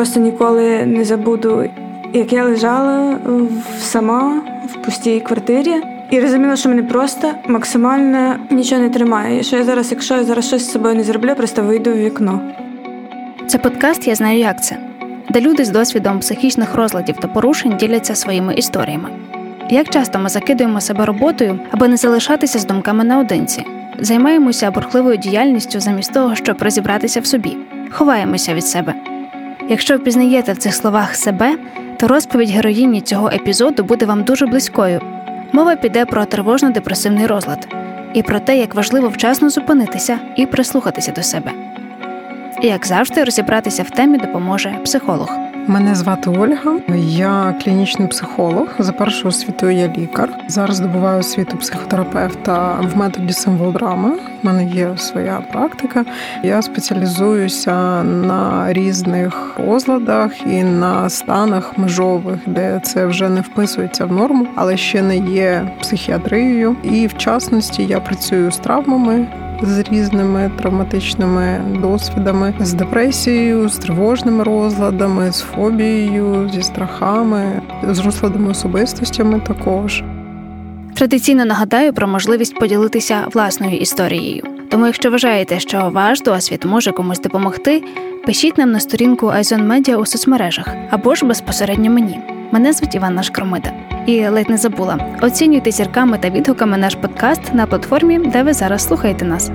просто ніколи не забуду, як я лежала сама в пустій квартирі. І розуміла, що мене просто максимально нічого не тримає. І що я зараз, якщо я зараз щось з собою не зроблю, просто вийду в вікно. Це подкаст Я знаю, як це, де люди з досвідом психічних розладів та порушень діляться своїми історіями. Як часто ми закидуємо себе роботою, аби не залишатися з думками наодинці, займаємося бурхливою діяльністю замість того, щоб розібратися в собі, ховаємося від себе. Якщо впізнаєте в цих словах себе, то розповідь героїні цього епізоду буде вам дуже близькою. Мова піде про тривожно-депресивний розлад і про те, як важливо вчасно зупинитися і прислухатися до себе. І як завжди, розібратися в темі допоможе психолог. Мене звати Ольга, я клінічний психолог. За першою освітою я лікар. Зараз здобуваю освіту психотерапевта в методі символ-драми. У мене є своя практика. Я спеціалізуюся на різних розладах і на станах межових, де це вже не вписується в норму, але ще не є психіатрією. І в частності я працюю з травмами з різними травматичними досвідами, з депресією, з тривожними розладами, з фобією, зі страхами, з розладами особистостями також. Традиційно нагадаю про можливість поділитися власною історією. Тому, якщо вважаєте, що ваш досвід може комусь допомогти, пишіть нам на сторінку Айзон Медіа у соцмережах або ж безпосередньо мені. Мене звуть Іванна Шкромида. І ледь не забула. Оцінюйте зірками та відгуками наш подкаст на платформі, де ви зараз слухаєте нас.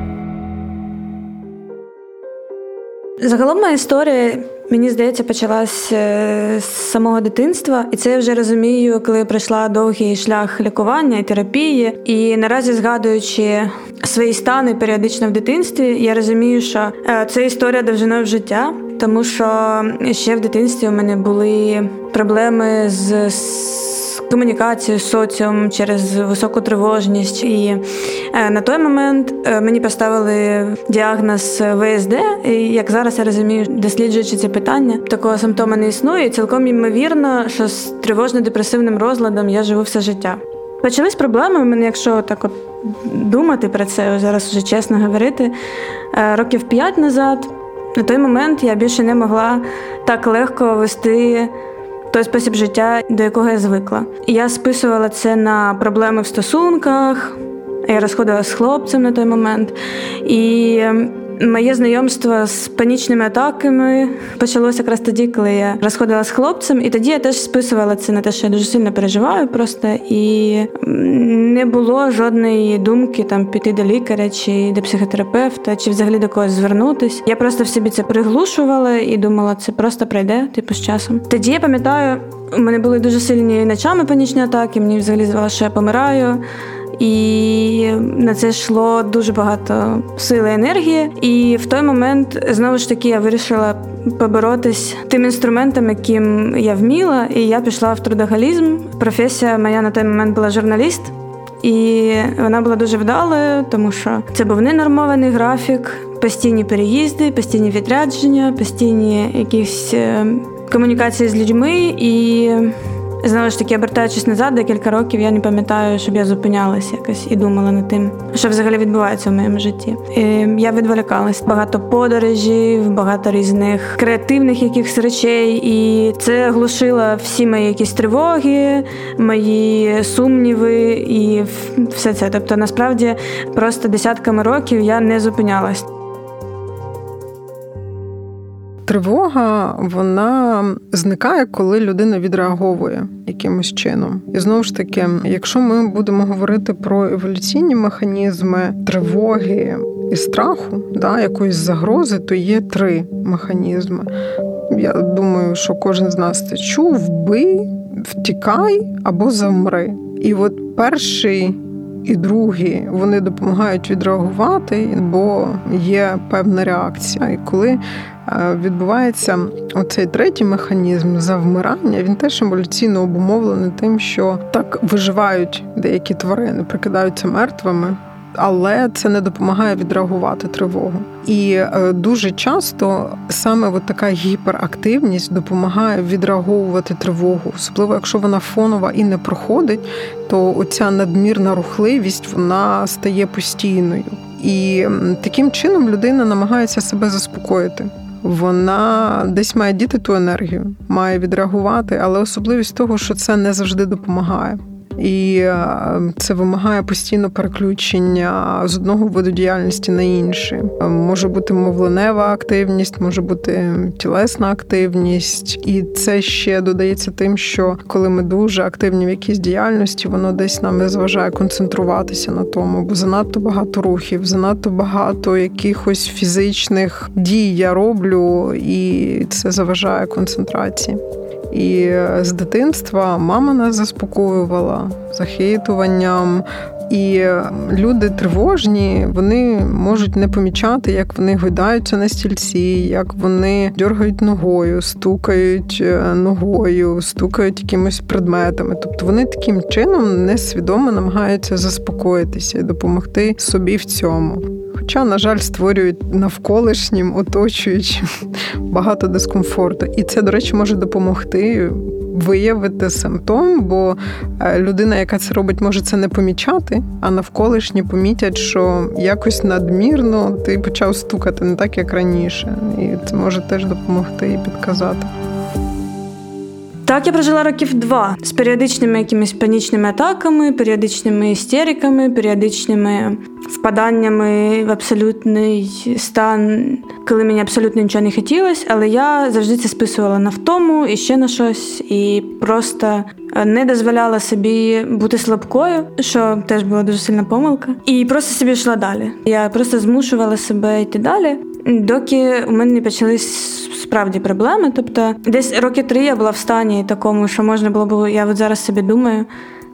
Загалом моя історія, мені здається, почалась е, з самого дитинства, і це я вже розумію, коли пройшла довгий шлях лікування і терапії. І наразі згадуючи свої стани періодично в дитинстві, я розумію, що е, це історія довжиною в життя, тому що ще в дитинстві у мене були проблеми з комунікацію з соціумом через високу тривожність. І е, на той момент е, мені поставили діагноз ВСД. І Як зараз я розумію, досліджуючи ці питання, такого симптома не існує. І Цілком ймовірно, що з тривожно-депресивним розладом я живу все життя. Почались проблеми у мене, якщо так от думати про це, зараз вже чесно говорити, е, років п'ять назад. На той момент я більше не могла так легко вести той спосіб життя, до якого я звикла. Я списувала це на проблеми в стосунках. Я розходила з хлопцем на той момент. І ем, Моє знайомство з панічними атаками почалося якраз тоді, коли я розходила з хлопцем, і тоді я теж списувала це на те, що я дуже сильно переживаю просто і не було жодної думки там піти до лікаря чи до психотерапевта, чи взагалі до когось звернутись. Я просто в собі це приглушувала і думала, це просто пройде, типу з часом. Тоді я пам'ятаю, у мене були дуже сильні ночами панічні атаки. Мені взагалі здавалося, що я помираю. І на це йшло дуже багато сили енергії. І в той момент знову ж таки я вирішила поборотись тим інструментом, яким я вміла, і я пішла в трудоголізм. Професія моя на той момент була журналіст. І вона була дуже вдалою, тому що це був ненормований графік, постійні переїзди, постійні відрядження, постійні якісь е, комунікації з людьми і Знову ж таки, обертаючись назад, декілька років я не пам'ятаю, щоб я зупинялась якось і думала над тим, що взагалі відбувається в моєму житті. І Я відволікалась багато подорожів, багато різних креативних якихось речей, і це глушило всі мої якісь тривоги, мої сумніви і все це. Тобто, насправді, просто десятками років я не зупинялась. Тривога вона зникає, коли людина відреаговує якимось чином. І знову ж таки, якщо ми будемо говорити про еволюційні механізми тривоги і страху, да, якоїсь загрози, то є три механізми. Я думаю, що кожен з нас це чув: вбий, втікай або замри. І от перший. І другі вони допомагають відреагувати, бо є певна реакція. І коли Е, відбувається оцей третій механізм завмирання. Він теж еволюційно обумовлений тим, що так виживають деякі тварини, прикидаються мертвими. Але це не допомагає відреагувати тривогу. І е, дуже часто саме от така гіперактивність допомагає відреаговувати тривогу, особливо якщо вона фонова і не проходить, то оця надмірна рухливість вона стає постійною. І таким чином людина намагається себе заспокоїти вона десь має діти ту енергію, має відреагувати, але особливість того, що це не завжди допомагає. І е, це вимагає постійно переключення з одного виду діяльності на інший. Може бути мовленева активність, може бути тілесна активність, і це ще додається тим, що коли ми дуже активні в якійсь діяльності, воно десь нам не заважає концентруватися на тому, бо занадто багато рухів, занадто багато якихось фізичних дій я роблю, і це заважає концентрації. І з дитинства мама нас заспокоювала захитуванням. І люди тривожні, вони можуть не помічати, як вони гойдаються на стільці, як вони дергають ногою, стукають е, ногою, стукають якимось предметами. Тобто вони таким чином несвідомо намагаються заспокоїтися і допомогти собі в цьому. Хоча, на жаль, створюють навколишнім, оточуючим багато дискомфорту. І це, до речі, може допомогти виявити симптом, бо е, людина, яка це робить, може це не помічати, а навколишні помітять, що якось надмірно ти почав стукати не так, як раніше. І це може теж допомогти і підказати. Так, я прожила років два з періодичними якимись панічними атаками, періодичними істериками, періодичними впаданнями в абсолютний стан, коли мені абсолютно нічого не хотілося, але я завжди це списувала на втому і ще на щось, і просто не дозволяла собі бути слабкою, що теж була дуже сильна помилка, і просто собі йшла далі. Я просто змушувала себе йти далі, доки у мене не почались справді проблеми. Тобто, десь роки три я була в стані такому, що можна було б, я от зараз собі думаю.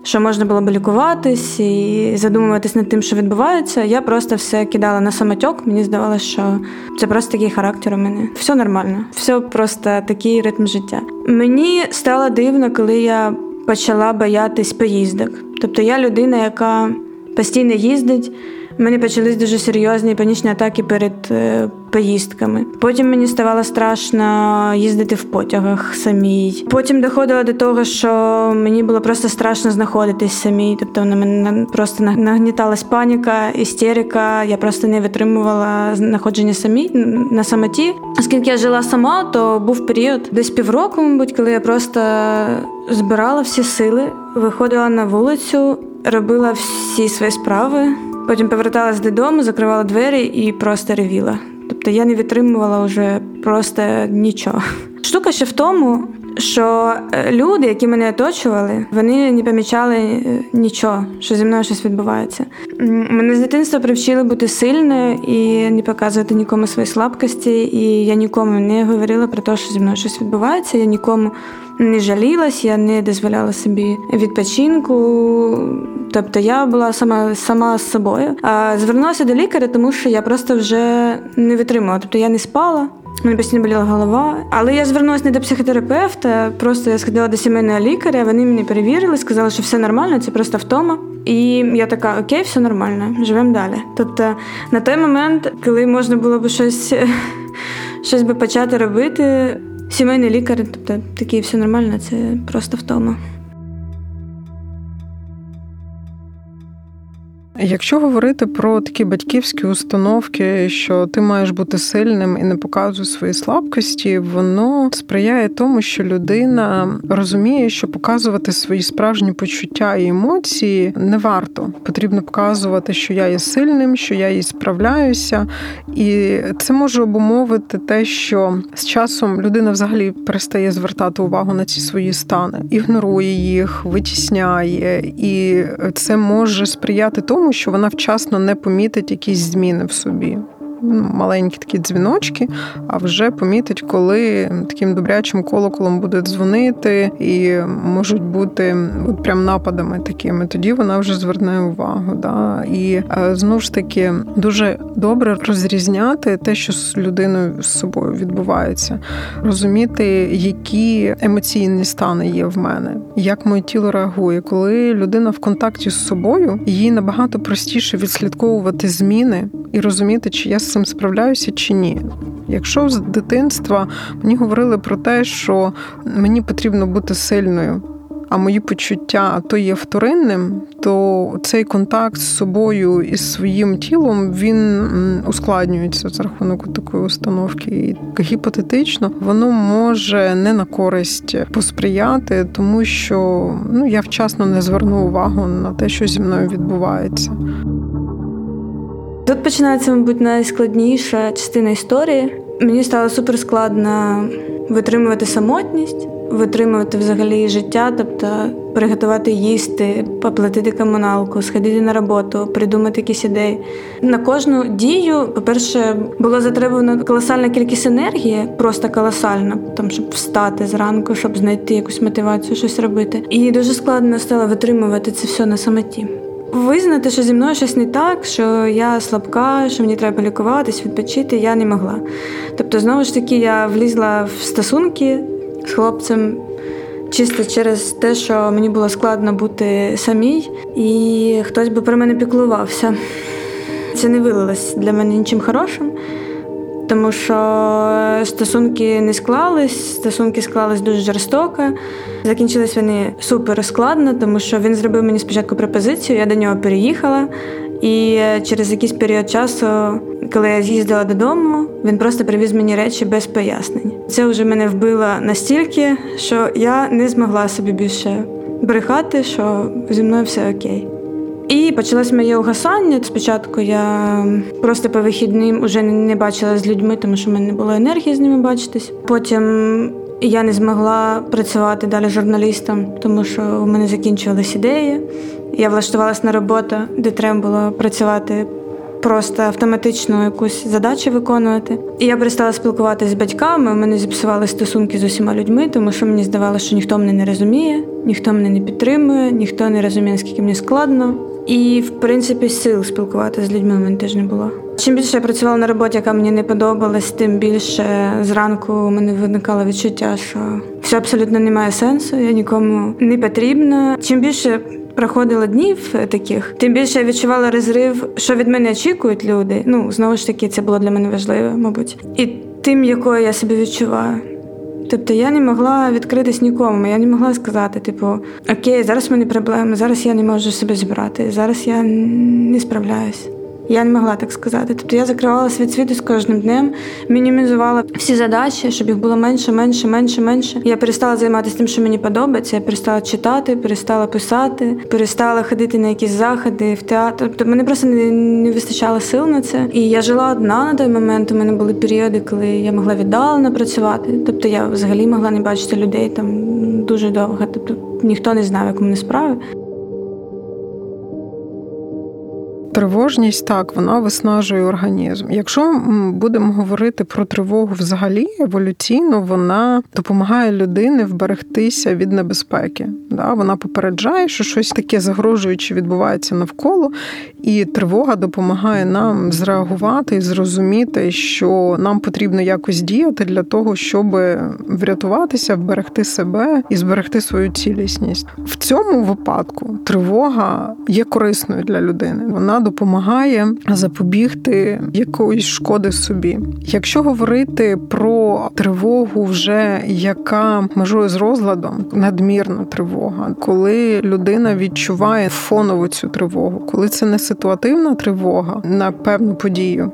Що можна було б лікуватись і задумуватись над тим, що відбувається. Я просто все кидала на самотьок. Мені здавалося, що це просто такий характер у мене. Все нормально, все просто такий ритм життя. Мені стало дивно, коли я почала боятись поїздок. Тобто я людина, яка постійно їздить. У мене почались дуже серйозні панічні атаки перед е, поїздками. Потім мені ставало страшно їздити в потягах самій. Потім доходило до того, що мені було просто страшно знаходитись самій. Тобто на мене просто нагніталась паніка, істерика. Я просто не витримувала знаходження самій на самоті. Оскільки я жила сама, то був період десь півроку, мабуть, коли я просто збирала всі сили, виходила на вулицю, робила всі свої справи. Потім поверталась додому, закривала двері і просто ревіла. Тобто я не відтримувала вже просто нічого. Штука ще в тому, що е, люди, які мене оточували, вони не помічали е, нічого, що зі мною щось відбувається. Мене з дитинства привчили бути сильною і не показувати нікому свої слабкості. І я нікому не говорила про те, що зі мною щось відбувається. Я нікому не жалілась, я не дозволяла собі відпочинку. Тобто я була сама сама з собою. А звернулася до лікаря, тому що я просто вже не витримала. Тобто я не спала. Мені постійно боліла голова, але я звернулася не до психотерапевта, просто я сходила до сімейного лікаря, вони мені перевірили, сказали, що все нормально, це просто втома. І я така, окей, все нормально, живемо далі. Тобто на той момент, коли можна було б щось щось би почати робити, сімейний лікар, тобто такий все нормально, це просто втома. Якщо говорити про такі батьківські установки, що ти маєш бути сильним і не показуй свої слабкості, воно сприяє тому, що людина розуміє, що показувати свої справжні почуття і емоції не варто. Потрібно показувати, що я є сильним, що я їй справляюся, і це може обумовити те, що з часом людина взагалі перестає звертати увагу на ці свої стани, ігнорує їх, витісняє, і це може сприяти тому що вона вчасно не помітить якісь зміни в собі. Ну, маленькі такі дзвіночки, а вже помітить, коли таким добрячим колоколом буде дзвонити, і можуть бути от прям нападами такими. Тоді вона вже зверне увагу. Да? І е, знову ж таки дуже добре розрізняти те, що з людиною з собою відбувається, розуміти, які емоційні стани є в мене, як моє тіло реагує, коли людина в контакті з собою, їй набагато простіше відслідковувати зміни і розуміти, чи я з цим справляюся чи ні. Якщо з дитинства мені говорили про те, що мені потрібно бути сильною, а мої почуття то є вторинним, то цей контакт з собою і своїм тілом він ускладнюється за рахунок такої установки. І гіпотетично воно може не на користь посприяти, тому що ну я вчасно не зверну увагу на те, що зі мною відбувається. Тут починається, мабуть, найскладніша частина історії. Мені стало супер складно витримувати самотність, витримувати взагалі життя, тобто приготувати їсти, поплатити комуналку, сходити на роботу, придумати якісь ідеї. На кожну дію, по-перше, було затребувано колосальна кількість енергії, просто колосальна, там, щоб встати зранку, щоб знайти якусь мотивацію, щось робити. І дуже складно стало витримувати це все на самоті. Визнати, що зі мною щось не так, що я слабка, що мені треба лікуватись, відпочити, я не могла. Тобто, знову ж таки, я влізла в стосунки з хлопцем чисто через те, що мені було складно бути самій, і хтось би про мене піклувався. Це не вилилось для мене нічим хорошим тому що стосунки не склались, стосунки склались дуже жорстоко. Закінчились вони супер складно, тому що він зробив мені спочатку пропозицію, я до нього переїхала. І через якийсь період часу, коли я з'їздила додому, він просто привіз мені речі без пояснень. Це вже мене вбило настільки, що я не змогла собі більше брехати, що зі мною все окей. І почалось моє угасання. Спочатку я просто по вихідним вже не бачила з людьми, тому що в мене не було енергії з ними бачитись. Потім я не змогла працювати далі журналістом, тому що у мене закінчувалися ідеї. Я влаштувалася на роботу, де треба було працювати. Просто автоматично якусь задачу виконувати. І я перестала спілкуватися з батьками. У мене зіпсували стосунки з усіма людьми, тому що мені здавалося, що ніхто мене не розуміє, ніхто мене не підтримує, ніхто не розуміє, наскільки мені складно. І, в принципі, сил спілкуватися з людьми в мене теж не було. Чим більше я працювала на роботі, яка мені не подобалась, тим більше зранку у мене виникало відчуття, що все абсолютно не має сенсу, я нікому не потрібна. Чим більше проходило днів таких, тим більше я відчувала розрив, що від мене очікують люди. Ну знову ж таки, це було для мене важливо, мабуть, і тим, якою я себе відчуваю. Тобто я не могла відкритись нікому. Я не могла сказати, типу, окей, зараз в мене проблеми, зараз я не можу себе зібрати, зараз я не справляюсь. Я не могла так сказати. Тобто я закривалася від світу з кожним днем, мінімізувала всі задачі, щоб їх було менше, менше, менше, менше. Я перестала займатися тим, що мені подобається. Я перестала читати, перестала писати, перестала ходити на якісь заходи в театр. Тобто мені просто не, не вистачало сил на це. І я жила одна на той момент. У мене були періоди, коли я могла віддалено працювати. Тобто я взагалі могла не бачити людей там дуже довго. Тобто ніхто не знав, як у мене справи. Тривожність так, вона виснажує організм. Якщо будемо говорити про тривогу взагалі, еволюційно вона допомагає людині вберегтися від небезпеки. Да? Вона попереджає, що щось таке загрожуюче відбувається навколо, і тривога допомагає нам зреагувати і зрозуміти, що нам потрібно якось діяти для того, щоб врятуватися, вберегти себе і зберегти свою цілісність. В цьому випадку тривога є корисною для людини. Вона допомагає запобігти якоїсь шкоди собі. Якщо говорити про тривогу, вже яка межує з розладом, надмірна тривога, коли людина відчуває фонову цю тривогу, коли це не ситуативна тривога на певну подію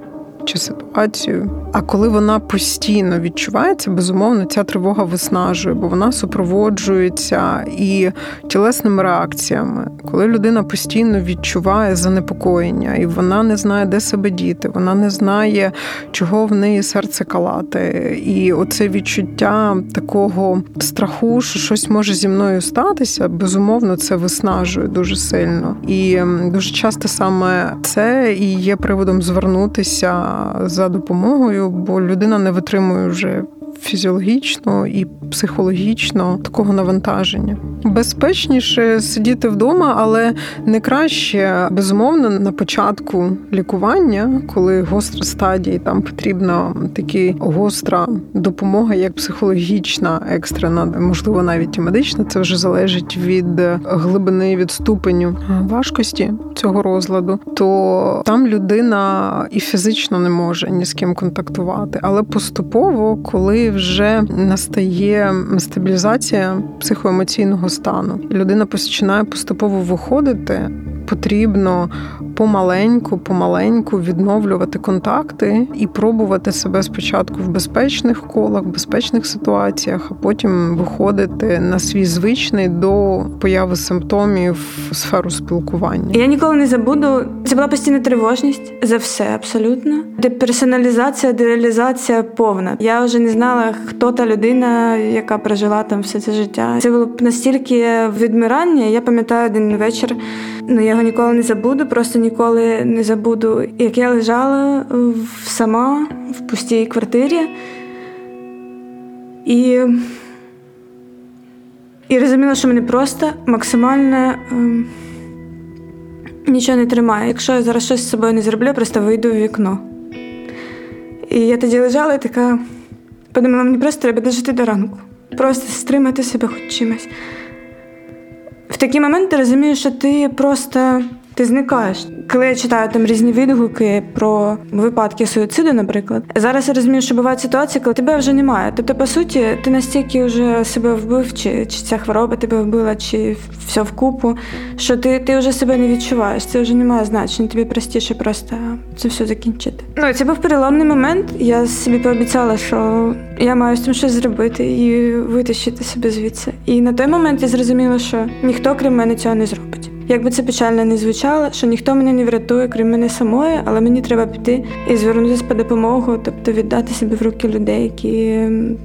чи ситуацію. А коли вона постійно відчувається, безумовно, ця тривога виснажує, бо вона супроводжується і тілесними реакціями. Коли людина постійно відчуває занепокоєння, і вона не знає, де себе діти, вона не знає, чого в неї серце калати. І оце відчуття такого страху, що щось може зі мною статися, безумовно, це виснажує дуже сильно. І дуже часто саме це і є приводом звернутися за допомогою, бо людина не витримує вже фізіологічно і психологічно такого навантаження. Безпечніше сидіти вдома, але не краще безумовно на початку лікування, коли гостра стадія, там потрібна такі гостра допомога, як психологічна, екстрена, можливо, навіть і медична. Це вже залежить від глибини від ступеню важкості цього розладу, то там людина і фізично не може ні з ким контактувати, але поступово, коли вже настає стабілізація психоемоційного стану, людина починає поступово виходити потрібно помаленьку, помаленьку відновлювати контакти і пробувати себе спочатку в безпечних колах, в безпечних ситуаціях, а потім виходити на свій звичний до появи симптомів в сферу спілкування. Я ніколи не забуду. Це була постійна тривожність за все абсолютно. Деперсоналізація, дереалізація повна. Я вже не знала, хто та людина, яка прожила там все це життя. Це було настільки відмирання. Я пам'ятаю один вечір. Ну я його ніколи не забуду, просто ніколи не забуду, як я лежала сама в пустій квартирі і і розуміла, що мене просто максимально ем, нічого не тримає. Якщо я зараз щось з собою не зроблю, просто вийду в вікно. І я тоді лежала і така подумала, мені просто треба дожити до ранку. Просто стримати себе хоч чимось в такі моменти розумієш, що ти просто ти зникаєш. Коли я читаю там різні відгуки про випадки суїциду, наприклад, зараз я розумію, що бувають ситуації, коли тебе вже немає. Тобто, по суті, ти настільки вже себе вбив, чи чи ця хвороба тебе вбила, чи все вкупу, що ти ти вже себе не відчуваєш. Це вже не має значення. Тобі простіше просто це все закінчити. Ну це був переломний момент. Я собі пообіцяла, що я маю з цим щось зробити і витащити себе звідси. І на той момент я зрозуміла, що ніхто крім мене цього не зробить. Якби це печально не звучало, що ніхто мене не врятує, крім мене самої, але мені треба піти і звернутися по допомогу, тобто віддати себе в руки людей, які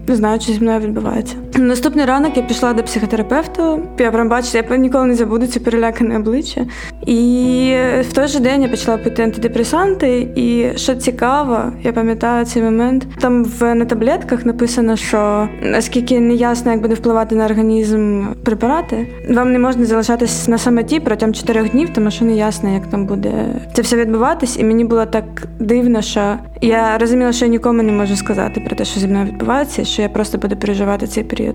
не знають, що зі мною відбувається. Наступний ранок я пішла до психотерапевта. Я прям бачу, я ніколи не забуду це перелякане обличчя. І в той же день я почала пити антидепресанти. І що цікаво, я пам'ятаю цей момент. Там в на таблетках написано, що наскільки не ясно, як буде впливати на організм препарати, вам не можна залишатись на самоті протягом чотирьох днів, тому що не ясно, як там буде це все відбуватись. І мені було так дивно, що я розуміла, що я нікому не можу сказати про те, що зі мною відбувається, що я просто буду переживати цей період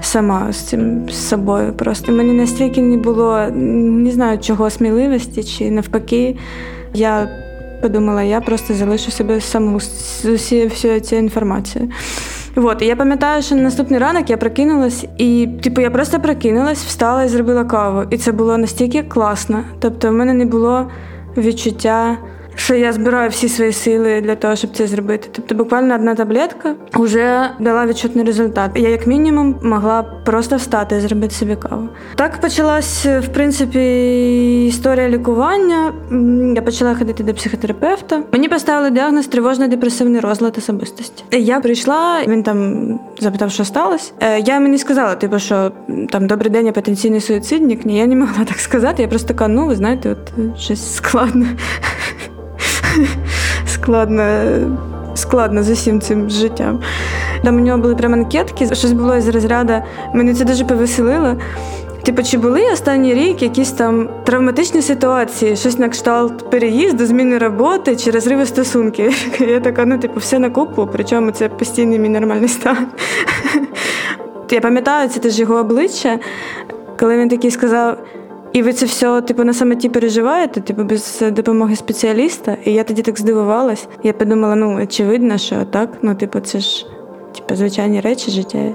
сама з цим з собою. Просто мені настільки не було не знаю чого сміливості чи навпаки. Я подумала, я просто залишу себе саму з усією всією цією інформацією. Вот, і я пам'ятаю, що на наступний ранок я прокинулась, і типу я просто прокинулась, встала і зробила каву. І це було настільки класно. Тобто, в мене не було відчуття що я збираю всі свої сили для того, щоб це зробити. Тобто, буквально одна таблетка вже дала відчутний результат. Я, як мінімум, могла просто встати і зробити собі каву. Так почалась, в принципі, історія лікування. Я почала ходити до психотерапевта. Мені поставили діагноз тривожно-депресивний розлад особистості. Я прийшла, він там запитав, що сталося. Е, я мені сказала, типу, що там добрий день, я потенційний суїцидник. Ні, я не могла так сказати. Я просто така, ну ви знаєте, от щось складно. складно складно з усім цим життям. Там у нього були прямо анкетки, щось було із розряду. Мене це дуже повеселило. Типу, чи були останній рік якісь там травматичні ситуації, щось на кшталт переїзду, зміни роботи чи розриви стосунків? Я така, ну, типу, все на купу, причому це постійний мій нормальний стан. Я пам'ятаю, це теж його обличчя, коли він такий сказав: і ви це все, типу, на самоті переживаєте, типу, без допомоги спеціаліста. І я тоді так здивувалась. Я подумала, ну очевидно, що так, ну, типу, це ж типу, звичайні речі життя.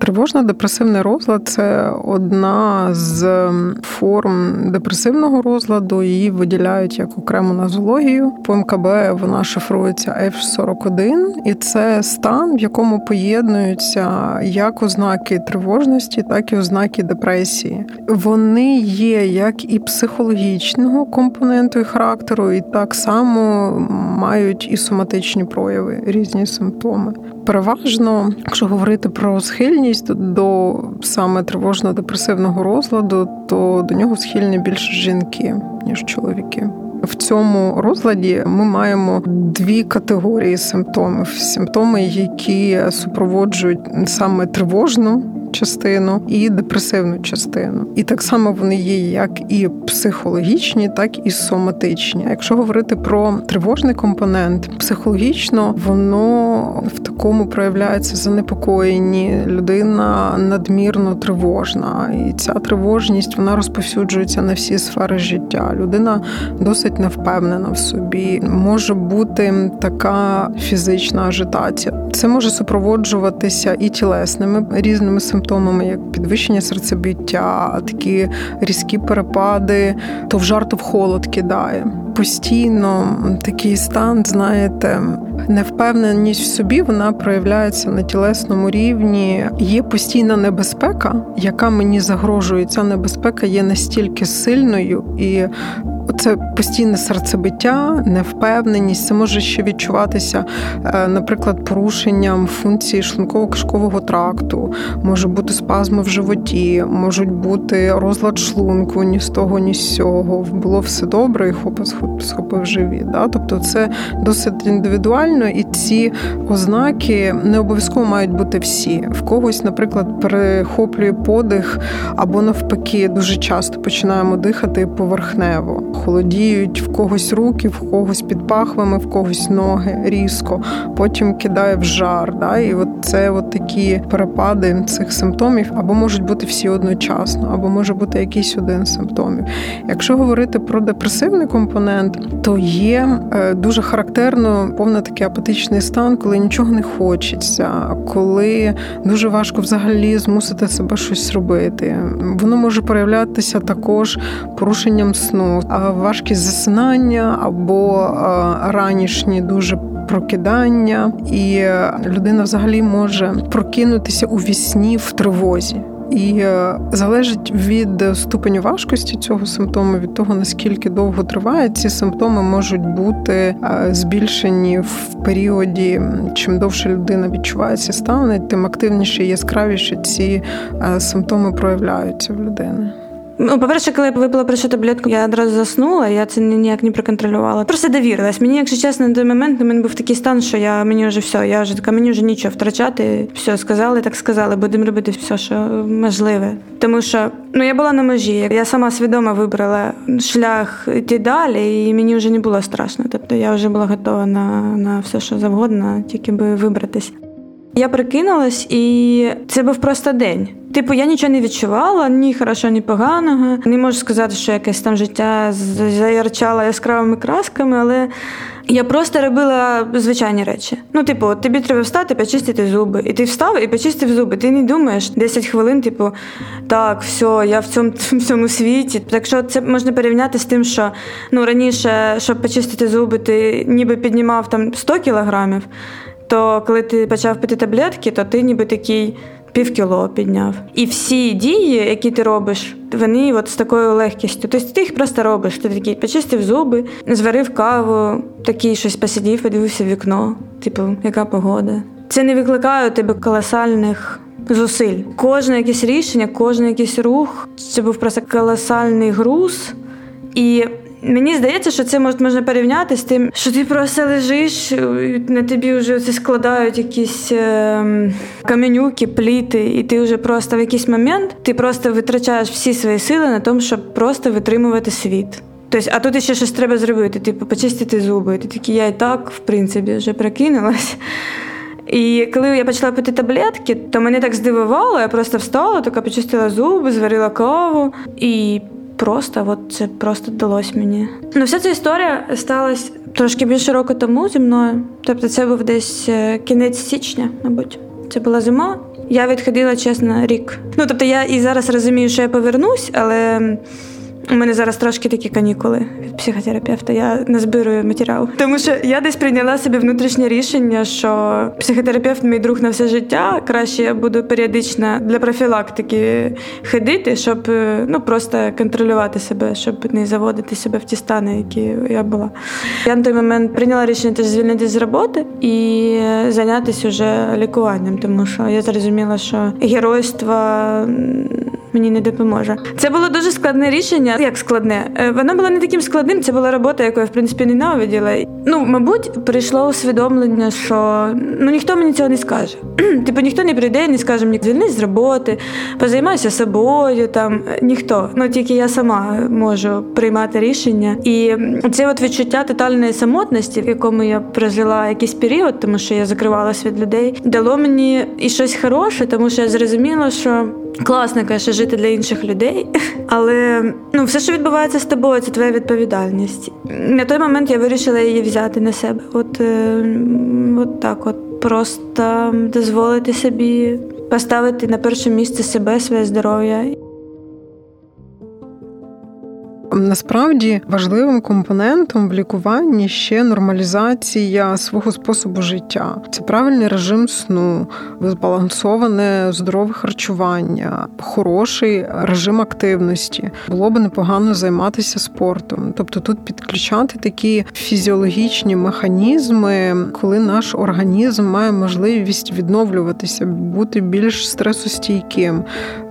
Тривожно-депресивний розлад це одна з форм депресивного розладу. Її виділяють як окрему нозологію. По МКБ вона шифрується F41, і це стан, в якому поєднуються як ознаки тривожності, так і ознаки депресії. Вони є як і психологічного компоненту і характеру, і так само мають і соматичні прояви, різні симптоми. Переважно, якщо говорити про схильність до саме тривожно-депресивного розладу, то до нього схильні більше жінки ніж чоловіки. В цьому розладі ми маємо дві категорії симптомів: симптоми, які супроводжують саме тривожну частину і депресивну частину. І так само вони є як і психологічні, так і соматичні. Якщо говорити про тривожний компонент, психологічно воно в такому проявляється занепокоєнні. Людина надмірно тривожна, і ця тривожність вона розповсюджується на всі сфери життя. Людина досить невпевнена в собі. Може бути така фізична ажитація. Це може супроводжуватися і тілесними різними симптомами, як підвищення серцебиття, такі різкі перепади, то в жар, то в холод кидає. Постійно такий стан, знаєте, невпевненість в собі вона проявляється на тілесному рівні. Є постійна небезпека, яка мені загрожує. Ця небезпека є настільки сильною і це постійне серцебиття, невпевненість. Це може ще відчуватися, е, наприклад, порушенням функції шлунково-кишкового тракту, може бути спазми в животі, можуть бути розлад шлунку, ні з того, ні з цього. Було все добре, і хопа схопив живіт. Да? Тобто це досить індивідуально, і ці ознаки не обов'язково мають бути всі. В когось, наприклад, перехоплює подих або навпаки, дуже часто починаємо дихати поверхнево холодіють в когось руки, в когось під пахвами, в когось ноги різко, потім кидає в жар. Да? І от це такі перепади цих симптомів або можуть бути всі одночасно, або може бути якийсь один симптомів. Якщо говорити про депресивний компонент, то є е, дуже характерно повний такий апатичний стан, коли нічого не хочеться, коли дуже важко взагалі змусити себе щось робити. Воно може проявлятися також порушенням сну важкість засинання або ранішні дуже прокидання, і людина взагалі може прокинутися у вісні в тривозі. І е, залежить від ступеню важкості цього симптому, від того наскільки довго триває, ці симптоми можуть бути е, збільшені в періоді. Чим довше людина відчуває ці стани, тим активніше і яскравіше ці е, симптоми проявляються в людини. Ну, по-перше, коли я випила першу таблетку, я одразу заснула, я це ніяк не проконтролювала. Просто довірилась. Мені, якщо чесно, на той момент у мене був такий стан, що я мені вже все, я вже така, мені вже нічого втрачати. Все, сказали, так сказали, будемо робити все, що можливе. Тому що ну я була на межі. Я сама свідомо вибрала шлях йти далі, і мені вже не було страшно. Тобто я вже була готова на, на все, що завгодно, тільки би вибратись. Я прикинулась, і це був просто день. Типу, я нічого не відчувала, ні хорошо, ні поганого. Не можу сказати, що якесь там життя заярчало яскравими красками, але я просто робила звичайні речі. Ну, типу, тобі треба встати, почистити зуби. І ти встав і почистив зуби. Ти не думаєш 10 хвилин, типу, так, все, я в цьому в цьому світі. Так що це можна порівняти з тим, що ну раніше, щоб почистити зуби, ти ніби піднімав там 100 кілограмів то коли ти почав пити таблетки, то ти ніби такий півкіло підняв. І всі дії, які ти робиш, вони от з такою легкістю. Тобто ти їх просто робиш. Ти такий почистив зуби, зварив каву, такий щось посидів, подивився в вікно. Типу, яка погода? Це не викликає у тебе колосальних. Зусиль. Кожне якесь рішення, кожен якийсь рух це був просто колосальний груз. І Мені здається, що це можна порівняти з тим, що ти просто лежиш, на тобі вже це складають якісь е, каменюки, пліти, і ти вже просто в якийсь момент ти просто витрачаєш всі свої сили на тому, щоб просто витримувати світ. Тобто, а тут ще щось треба зробити, типу почистити зуби. Ти такий, я і так, в принципі, вже прокинулась. І коли я почала пити таблетки, то мене так здивувало, я просто встала, така почистила зуби, зварила каву і просто, от це просто вдалося мені. Ну, вся ця історія сталася трошки більше року тому зі мною. Тобто, це був десь е, кінець січня, мабуть. Це була зима. Я відходила чесно рік. Ну тобто я і зараз розумію, що я повернусь, але у мене зараз трошки такі канікули від психотерапевта. Я не збираю матеріал. Тому що я десь прийняла собі внутрішнє рішення, що психотерапевт мій друг на все життя. Краще я буду періодично для профілактики ходити, щоб ну просто контролювати себе, щоб не заводити себе в ті стани, які я була. Я на той момент прийняла рішення теж звільнитися з роботи і зайнятися вже лікуванням, тому що я зрозуміла, що геройство мені не допоможе. Це було дуже складне рішення. Як складне? Е, воно було не таким складним. Це була робота, яку я в принципі ненавиділа. Ну, мабуть, прийшло усвідомлення, що ну ніхто мені цього не скаже. Типу ніхто не прийде, не скаже мені звільнись з роботи, позаймайся собою. Там ніхто. Ну тільки я сама можу приймати рішення. І це от відчуття тотальної самотності, в якому я прожила якийсь період, тому що я закривалась від людей, дало мені і щось хороше, тому що я зрозуміла, що класно, конечно, жити для інших людей, але ну все, що відбувається з тобою, це твоя відповідальність. На той момент я вирішила її взяти на себе. От, е, от так, от просто дозволити собі поставити на перше місце себе, своє здоров'я. Насправді важливим компонентом в лікуванні ще нормалізація свого способу життя. Це правильний режим сну, збалансоване здорове харчування, хороший режим активності. Було би непогано займатися спортом. Тобто тут підключати такі фізіологічні механізми, коли наш організм має можливість відновлюватися, бути більш стресостійким.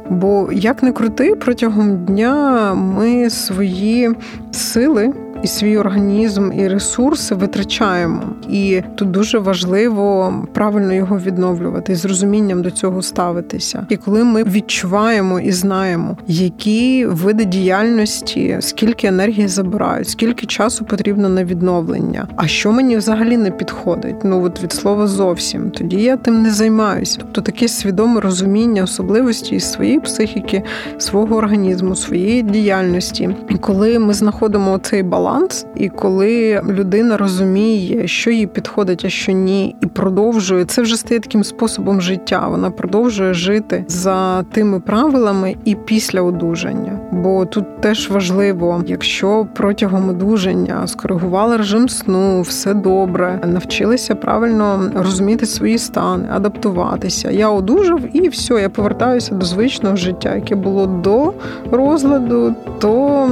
Бо як не крути, протягом дня ми свої сили і свій організм і ресурси витрачаємо. І тут дуже важливо правильно його відновлювати, з розумінням до цього ставитися. І коли ми відчуваємо і знаємо, які види діяльності, скільки енергії забирають, скільки часу потрібно на відновлення, а що мені взагалі не підходить, ну от від слова зовсім, тоді я тим не займаюся. Тобто таке свідоме розуміння особливості своєї психіки, свого організму, своєї діяльності. І коли ми знаходимо цей баланс баланс, і коли людина розуміє, що їй підходить, а що ні, і продовжує це вже стає таким способом життя. Вона продовжує жити за тими правилами і після одужання. Бо тут теж важливо, якщо протягом одужання скоригували режим сну, все добре, навчилися правильно розуміти свої стани, адаптуватися. Я одужав і все, я повертаюся до звичного життя, яке було до розладу, то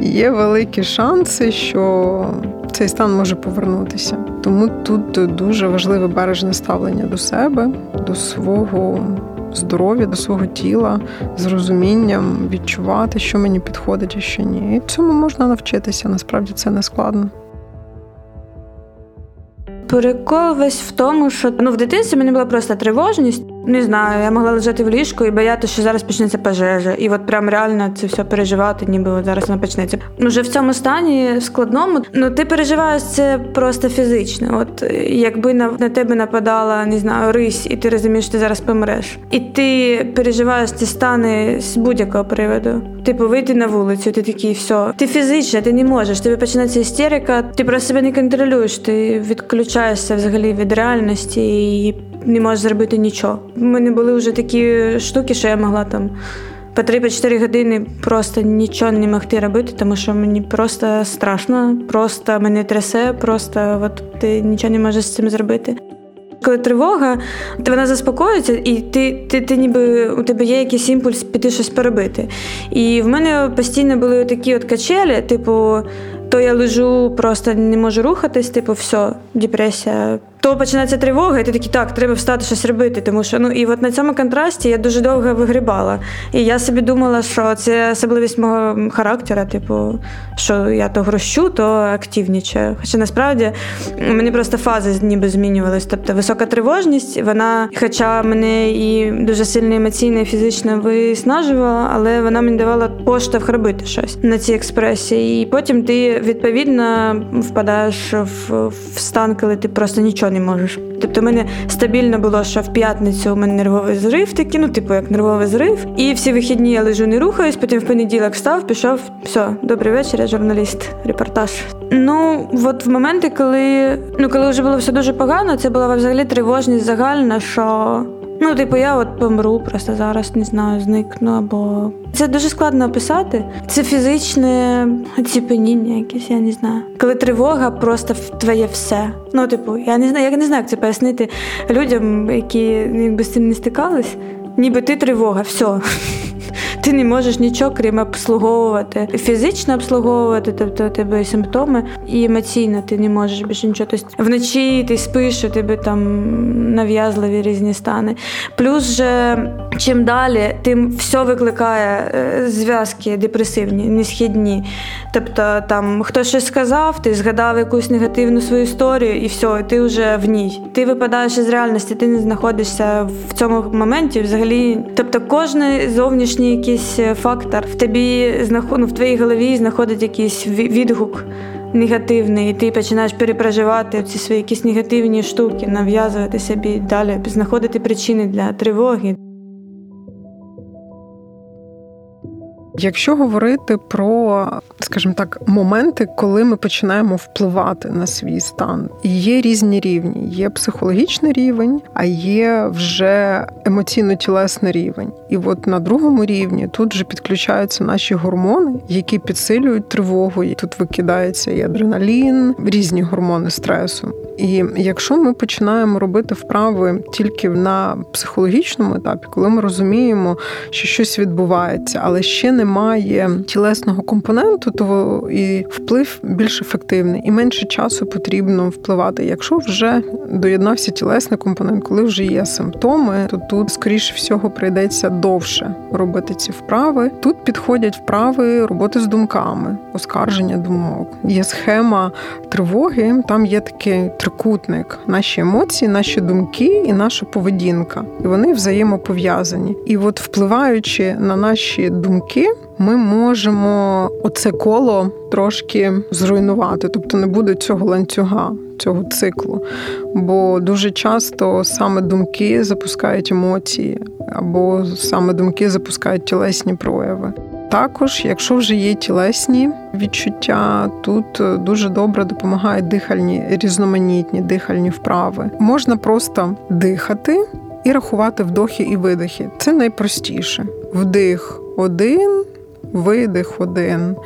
є великі шанси, що цей стан може повернутися. Тому тут дуже важливе бережне ставлення до себе, до свого здоров'я, до свого тіла, з розумінням відчувати, що мені підходить, а що ні. І цьому можна навчитися. Насправді це не складно. Прикол весь в тому, що ну в дитинстві мені була просто тривожність. Не знаю, я могла лежати в ліжку і боятися, що зараз почнеться пожежа. І от прям реально це все переживати, ніби от зараз вона почнеться. Уже в цьому стані складному, ну ти переживаєш це просто фізично. От якби на на тебе нападала, не знаю, рись, і ти розумієш, що ти зараз помреш. І ти переживаєш ці стани з будь-якого приводу. Типу, вийти на вулицю, ти такий, все. Ти фізично, ти не можеш. Тобі починається істерика, ти просто себе не контролюєш, ти відключаєшся взагалі від реальності і не можеш зробити нічого. У мене були вже такі штуки, що я могла там. По 3-4 години просто нічого не могти робити, тому що мені просто страшно, просто мене трясе, просто от ти нічого не можеш з цим зробити. Коли тривога, то вона заспокоїться, і ти ти, ти ніби у тебе є якийсь імпульс піти щось поробити. І в мене постійно були такі от качелі, типу, то я лежу, просто не можу рухатись, типу, все, депресія то починається тривога, і ти такий, так, треба встати щось робити. Тому що ну і от на цьому контрасті я дуже довго вигрібала. І я собі думала, що це особливість мого характера, типу, що я то грощу, то активнічаю. Хоча насправді мені просто фази ніби змінювались. Тобто висока тривожність, вона, хоча мене і дуже сильно емоційно і фізично виснажувала, але вона мені давала поштовх робити щось на цій експресії. І потім ти відповідно впадаєш в, в стан, коли ти просто нічого нічого не можеш. Тобто, в мене стабільно було, що в п'ятницю у мене нервовий зрив, такий, ну, типу, як нервовий зрив. І всі вихідні я лежу, не рухаюсь, потім в понеділок встав, пішов, все, добрий вечір, я журналіст, репортаж. Ну, от в моменти, коли ну, коли вже було все дуже погано, це була взагалі тривожність загальна, що. Ну, типу, я от помру просто зараз, не знаю, зникну або. Це дуже складно описати. Це фізичне оціпеніння якесь, я не знаю. Коли тривога просто твоє все. Ну, типу, я не знаю, я не знаю, як це пояснити людям, які якби з цим не стикались. Ніби ти тривога, все. Ти не можеш нічого крім обслуговувати, фізично обслуговувати, тобто у тебе симптоми, і емоційно ти не можеш більше нічого. Тобто вночі ти спиш, у тебе там нав'язливі різні стани. Плюс же чим далі, тим все викликає е, зв'язки депресивні, несхідні. Тобто там хтось щось сказав, ти згадав якусь негативну свою історію, і все, ти вже в ній. Ти випадаєш із реальності, ти не знаходишся в цьому моменті. Взагалі, тобто, кожен зовнішній якийсь фактор в тобі ну, в твоїй голові знаходить якийсь відгук. Негативний, і ти починаєш перепроживати ці свої якісь негативні штуки, нав'язувати собі далі, знаходити причини для тривоги. Якщо говорити про, скажімо так, моменти, коли ми починаємо впливати на свій стан, є різні рівні. Є психологічний рівень, а є вже емоційно-тілесний рівень. І от на другому рівні тут вже підключаються наші гормони, які підсилюють тривогу. Тут викидається і адреналін, різні гормони стресу. І якщо ми починаємо робити вправи тільки на психологічному етапі, коли ми розуміємо, що щось відбувається, але ще немає тілесного компоненту, то і вплив більш ефективний, і менше часу потрібно впливати. Якщо вже доєднався тілесний компонент, коли вже є симптоми, то тут скоріше всього прийдеться довше робити ці вправи. Тут підходять вправи роботи з думками, оскарження думок. Є схема тривоги, там є таке трикутник, наші емоції, наші думки і наша поведінка. І вони взаємопов'язані. І от впливаючи на наші думки, ми можемо оце коло трошки зруйнувати, тобто не буде цього ланцюга. Цього циклу, бо дуже часто саме думки запускають емоції, або саме думки запускають тілесні прояви. Також, якщо вже є тілесні відчуття, тут е, дуже добре допомагають дихальні різноманітні дихальні вправи. Можна просто дихати і рахувати вдохи і видихи. Це найпростіше. Вдих один, видих один,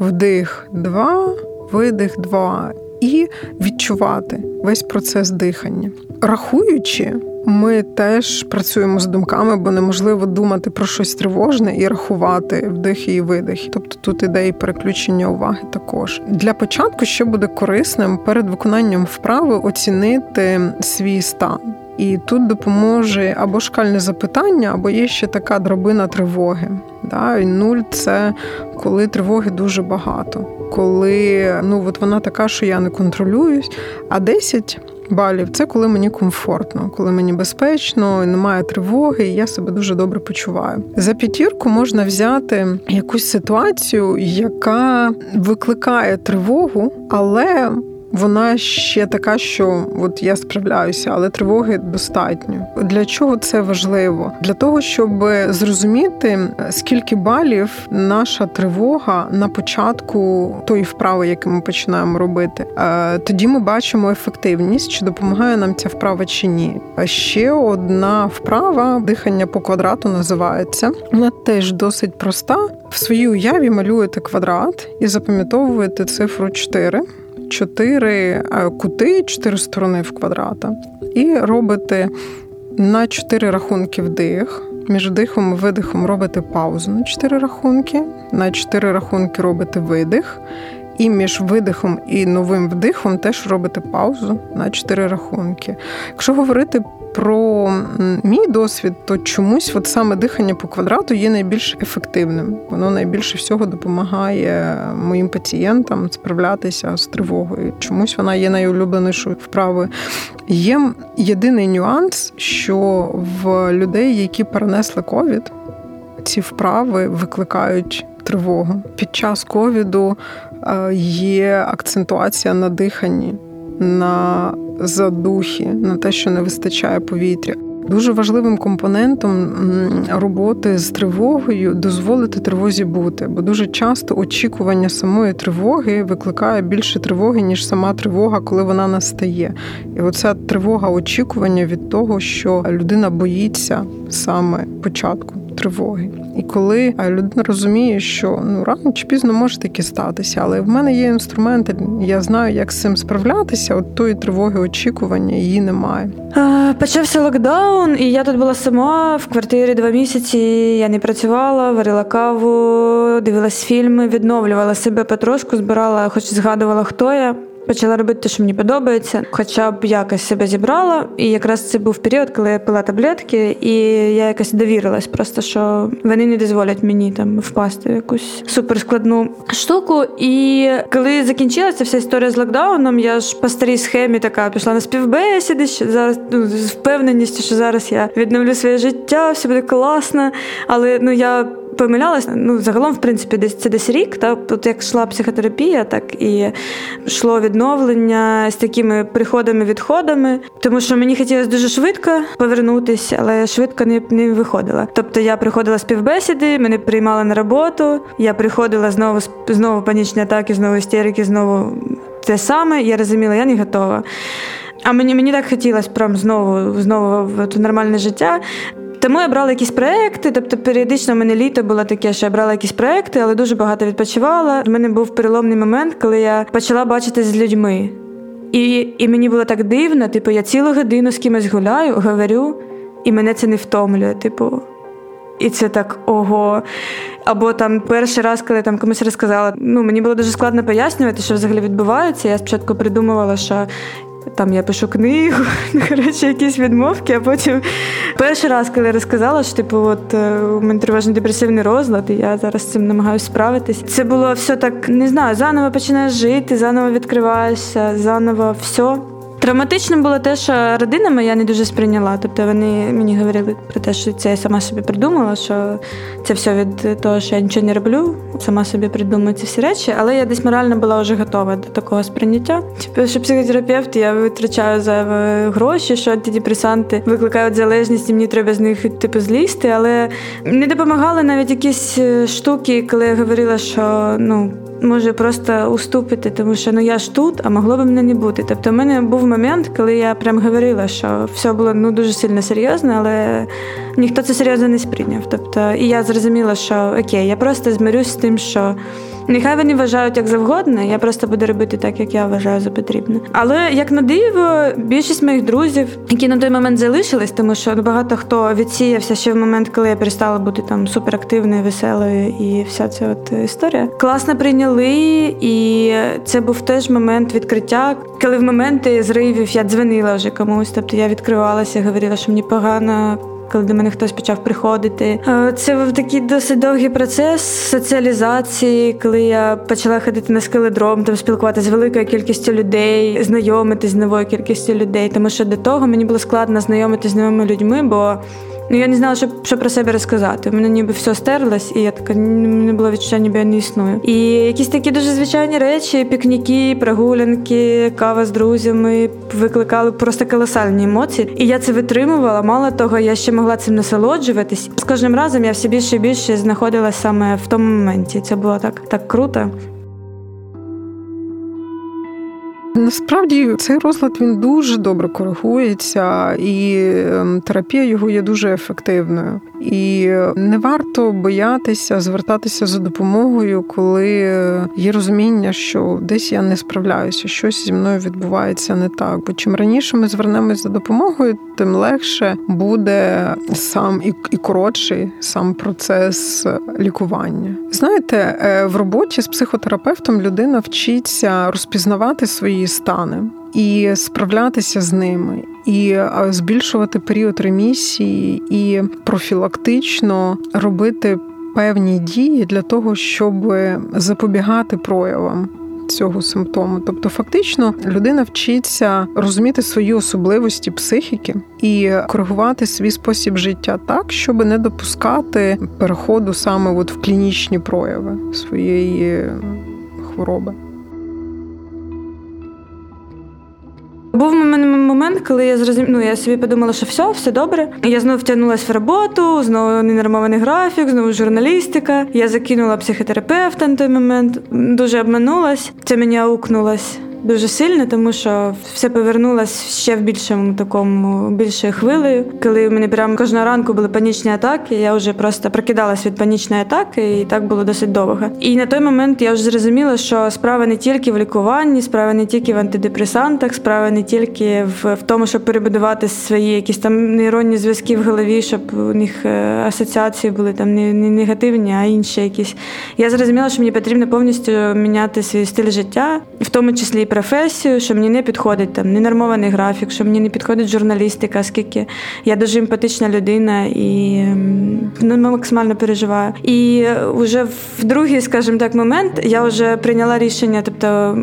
вдих два, видих два. І відчувати весь процес дихання, рахуючи. Ми теж працюємо з думками, бо неможливо думати про щось тривожне і рахувати вдихи і видихи. Тобто тут іде і переключення уваги також. Для початку ще буде корисним перед виконанням вправи оцінити свій стан. І тут допоможе або шкальне запитання, або є ще така дробина тривоги. Да? І Нуль це коли тривоги дуже багато, коли ну от вона така, що я не контролююсь, а 10 балів це коли мені комфортно, коли мені безпечно, немає тривоги, і я себе дуже добре почуваю. За п'ятірку можна взяти якусь ситуацію, яка викликає тривогу, але вона ще така, що от я справляюся, але тривоги достатньо. Для чого це важливо? Для того, щоб зрозуміти, скільки балів наша тривога на початку тої вправи, яку ми починаємо робити. Е, тоді ми бачимо ефективність, чи допомагає нам ця вправа чи ні. А ще одна вправа дихання по квадрату називається. Вона теж досить проста. В своїй уяві малюєте квадрат і запам'ятовуєте цифру 4 чотири е, кути, чотири сторони в квадрата, і робите на чотири рахунки вдих. Між дихом і видихом робите паузу на чотири рахунки, на чотири рахунки робите видих. І між видихом і новим вдихом теж робите паузу на чотири рахунки. Якщо говорити про мій досвід, то чомусь от саме дихання по квадрату є найбільш ефективним. Воно найбільше всього допомагає моїм пацієнтам справлятися з тривогою. Чомусь вона є найулюбленішою вправою. Є єдиний нюанс, що в людей, які перенесли ковід, ці вправи викликають тривогу. Під час ковіду е, є акцентуація на диханні на задухи, на те, що не вистачає повітря. Дуже важливим компонентом роботи з тривогою дозволити тривозі бути, бо дуже часто очікування самої тривоги викликає більше тривоги, ніж сама тривога, коли вона настає. І оця тривога очікування від того, що людина боїться саме початку тривоги. І коли людина розуміє, що ну рано чи пізно може таке статися, але в мене є інструменти, я знаю, як з цим справлятися. От тої тривоги очікування її немає. Почався локдаун, і я тут була сама в квартирі два місяці. Я не працювала, варила каву, дивилась фільми, відновлювала себе потрошку, збирала, хоч згадувала, хто я. Почала робити те, що мені подобається, хоча б якось себе зібрала. І якраз це був період, коли я пила таблетки, і я якось довірилась, просто що вони не дозволять мені там впасти в якусь суперскладну штуку. І коли закінчилася вся історія з локдауном, я ж по старій схемі така пішла на співбесіди, що зараз ну, з впевненістю, що зараз я відновлю своє життя, все буде класно. Але ну я помилялась. Ну, загалом, в принципі, десь це десь рік. Та Тут як йшла психотерапія, так і йшло відновлення з такими приходами-відходами, тому що мені хотілося дуже швидко повернутися, але швидко не не виходила. Тобто я приходила співбесіди, мене приймали на роботу, я приходила знову знову панічні атаки, знову істерики, знову те саме. Я розуміла, я не готова. А мені мені так хотілося прям знову знову в нормальне життя. Тому я брала якісь проекти, тобто періодично в мене літо було таке, що я брала якісь проекти, але дуже багато відпочивала. У мене був переломний момент, коли я почала бачитися з людьми. І і мені було так дивно, типу, я цілу годину з кимось гуляю, говорю, і мене це не втомлює. Типу. І це так ого. Або там перший раз, коли там комусь розказала, ну мені було дуже складно пояснювати, що взагалі відбувається. Я спочатку придумувала, що там я пишу книгу, коротше, якісь відмовки, а потім перший раз, коли я розказала, що типу, от е, у мене тривожно депресивний розлад, і я зараз з цим намагаюся справитись. Це було все так, не знаю, заново починаєш жити, заново відкриваєшся, заново все. Травматичним було те, що родина моя не дуже сприйняла. Тобто вони мені говорили про те, що це я сама собі придумала, що це все від того, що я нічого не роблю, сама собі придумую ці всі речі, але я десь морально була вже готова до такого сприйняття. Типу, що психотерапевт, я витрачаю зайві гроші, що антидепресанти викликають залежність, і мені треба з них типу злізти. Але не допомагали навіть якісь е, штуки, коли я говорила, що ну може просто уступити, тому що ну я ж тут, а могло би мене не бути. Тобто, в мене був момент, коли я прям говорила, що все було ну дуже сильно серйозно, але ніхто це серйозно не сприйняв. Тобто, і я зрозуміла, що окей, я просто змирюсь з тим, що. Нехай вони вважають як завгодно, я просто буду робити так, як я вважаю за потрібне. Але як на диво, більшість моїх друзів, які на той момент залишились, тому що багато хто відсіявся ще в момент, коли я перестала бути там суперактивною, веселою і вся ця от історія. Класно прийняли, і це був теж момент відкриття, коли в моменти зривів я дзвонила вже комусь. Тобто я відкривалася, говорила, що мені погано коли до мене хтось почав приходити. Е, це був такий досить довгий процес соціалізації, коли я почала ходити на скеледром, там спілкуватися з великою кількістю людей, знайомитись з новою кількістю людей. Тому що до того мені було складно знайомитись з новими людьми, бо Ну, я не знала, що що про себе розказати. У мене ніби все стерлось, і я така не було відчуття, ніби я не існую. І якісь такі дуже звичайні речі: пікніки, прогулянки, кава з друзями викликали просто колосальні емоції. І я це витримувала. Мало того, я ще могла цим насолоджуватись. З кожним разом я все більше і більше знаходилася саме в тому моменті. Це було так, так круто. Насправді цей розлад він дуже добре коригується, і ем, терапія його є дуже ефективною. І не варто боятися звертатися за допомогою, коли є розуміння, що десь я не справляюся, щось зі мною відбувається не так. Бо чим раніше ми звернемось за допомогою, тим легше буде сам і, і коротший сам процес лікування. Знаєте, е, в роботі з психотерапевтом людина вчиться розпізнавати свої стани і справлятися з ними, і збільшувати період ремісії, і профілактично робити певні дії для того, щоб запобігати проявам. Цього симптому, тобто фактично людина вчиться розуміти свої особливості психіки і коригувати свій спосіб життя так, щоб не допускати переходу саме от в клінічні прояви своєї хвороби. Був момент, коли я зрозуміла, ну, я собі подумала, що все, все добре. Я знову втягнулася в роботу, знову ненормований графік, знову журналістика. Я закинула психотерапевта на той момент, дуже обманулась. Це мені аукнулось. Дуже сильно, тому що все повернулося ще в більшому такому більшою хвилею. Коли у мене прямо кожного ранку були панічні атаки, я вже просто прокидалась від панічної атаки, і так було досить довго. І на той момент я вже зрозуміла, що справа не тільки в лікуванні, справа не тільки в антидепресантах, справа не тільки в, в тому, щоб перебудувати свої якісь там нейронні зв'язки в голові, щоб у них е, асоціації були там не, не негативні, а інші якісь. Я зрозуміла, що мені потрібно повністю міняти свій стиль життя, в тому числі і професію, що мені не підходить там ненормований графік, що мені не підходить журналістика, оскільки я дуже емпатична людина і ну, максимально переживаю. І вже в другий, скажімо так, момент я вже прийняла рішення, тобто.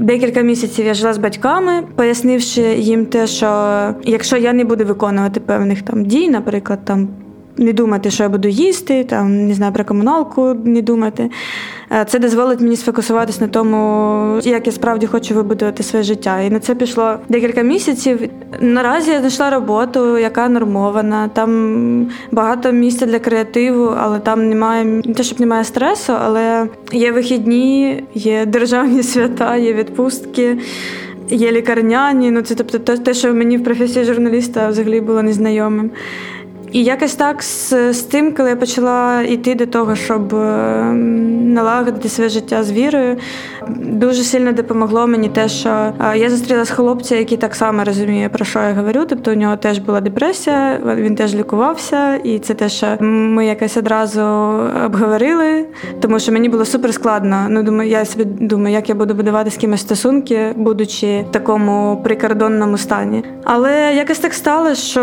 Декілька місяців я жила з батьками, пояснивши їм те, що якщо я не буду виконувати певних там дій, наприклад, там не думати, що я буду їсти, там не знаю про комуналку, не думати. Е, це дозволить мені сфокусуватись на тому, як я справді хочу вибудувати своє життя. І на це пішло декілька місяців. Наразі я знайшла роботу, яка нормована. Там багато місця для креативу, але там немає не те, щоб немає стресу, але є вихідні, є державні свята, є відпустки. Є лікарняні, ну це тобто те, що мені в професії журналіста взагалі було незнайомим. І якось так з, з тим, коли я почала йти до того, щоб е, налагодити своє життя з вірою, дуже сильно допомогло мені те, що е, я зустрілася хлопця, який так само розуміє, про що я говорю. Тобто у нього теж була депресія, він теж лікувався, і це те, що ми якось одразу обговорили, тому що мені було супер складно. Ну думаю, я собі думаю, як я буду будувати з кимось стосунки, будучи в такому прикордонному стані. Але якось так стало, що.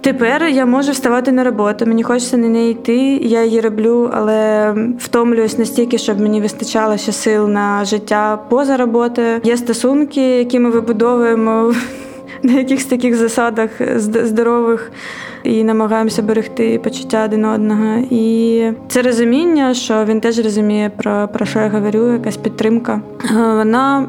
Тепер я можу вставати на роботу. Мені хочеться на неї йти. Я її роблю, але втомлююсь настільки, щоб мені вистачало ще сил на життя поза роботою. Є стосунки, які ми вибудовуємо на якихось таких засадах здорових. І намагаємося берегти почуття один одного. І це розуміння, що він теж розуміє, про про що я говорю, якась підтримка. Вона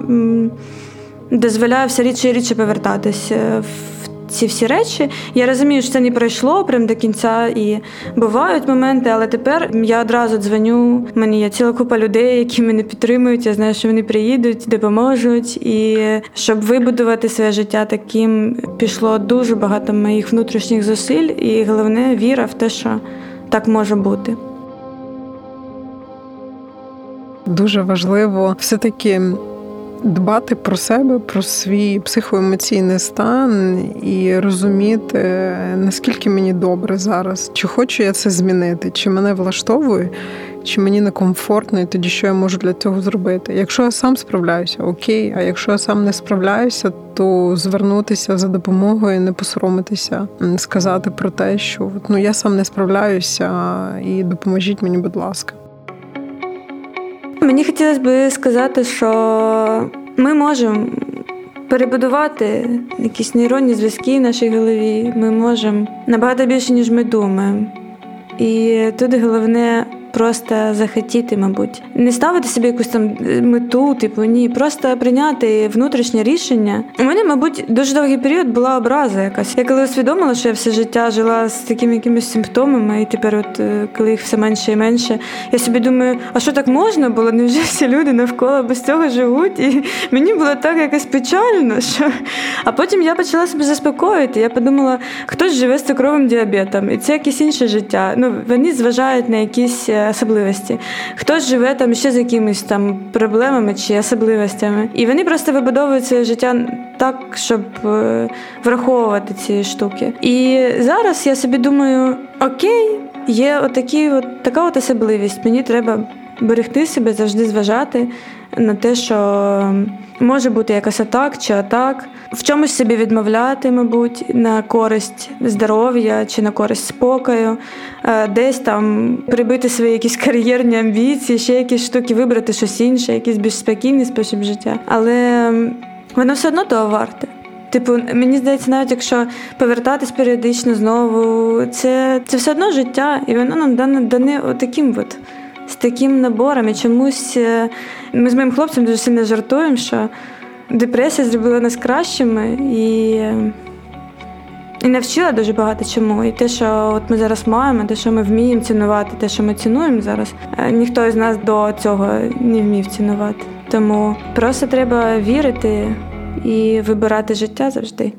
дозволяє все рідше і рідше повертатись в ці всі речі. Я розумію, що це не пройшло прям до кінця, і бувають моменти, але тепер я одразу дзвоню. Мені є ціла купа людей, які мене підтримують. Я знаю, що вони приїдуть, допоможуть. І щоб вибудувати своє життя таким, пішло дуже багато моїх внутрішніх зусиль, і головне віра в те, що так може бути. Дуже важливо все таки дбати про себе, про свій психоемоційний стан і розуміти, наскільки мені добре зараз, чи хочу я це змінити, чи мене влаштовує, чи мені некомфортно, і тоді що я можу для цього зробити. Якщо я сам справляюся, окей. А якщо я сам не справляюся, то звернутися за допомогою, не посоромитися, сказати про те, що ну я сам не справляюся, і допоможіть мені, будь ласка. Мені хотілося би сказати, що ми можемо перебудувати якісь нейронні зв'язки в нашій голові. Ми можемо набагато більше, ніж ми думаємо. І тут головне просто захотіти, мабуть, не ставити собі якусь там е, мету, типу ні, просто прийняти внутрішнє рішення. У мене, мабуть, дуже довгий період була образа якась. Я коли усвідомила, що я все життя жила з такими якимись симптомами, і тепер, от е, коли їх все менше і менше, я собі думаю, а що так можна було? Невже всі люди навколо без цього живуть? І мені було так якось печально. що... А потім я почала себе заспокоїти. Я подумала, хтось живе з цукровим діабетом, і це якесь інше життя. Ну, Вони зважають на якісь е, особливості. Хтось живе там ще з якимись там проблемами чи особливостями. І вони просто вибудовують своє життя так, щоб е, враховувати ці штуки. І зараз я собі думаю: окей, є отакі, от така от особливість. Мені треба берегти себе, завжди зважати на те, що може бути якась атак чи атак, в чомусь собі відмовляти, мабуть, на користь здоров'я чи на користь спокою, е, десь там прибити свої якісь кар'єрні амбіції, ще якісь штуки, вибрати щось інше, якийсь більш спокійний спосіб життя. Але воно все одно того варте. Типу, мені здається, навіть якщо повертатись періодично знову, це це все одно життя, і воно нам дане дане отаким от з таким набором. І чомусь е, ми з моїм хлопцем дуже сильно жартуємо, що депресія зробила нас кращими і і навчила дуже багато чому. І те, що от ми зараз маємо, те, що ми вміємо цінувати, те, що ми цінуємо зараз, е, ніхто із нас до цього не вмів цінувати. Тому просто треба вірити і вибирати життя завжди.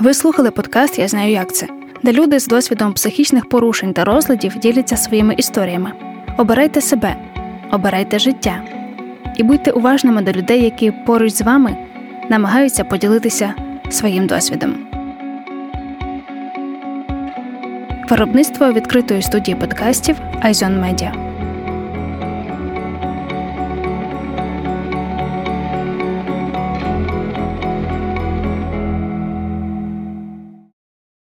Ви слухали подкаст Я знаю, як це, де люди з досвідом психічних порушень та розладів діляться своїми історіями. Обирайте себе, обирайте життя і будьте уважними до людей, які поруч з вами намагаються поділитися своїм досвідом. Виробництво відкритої студії подкастів Айзон Медіа.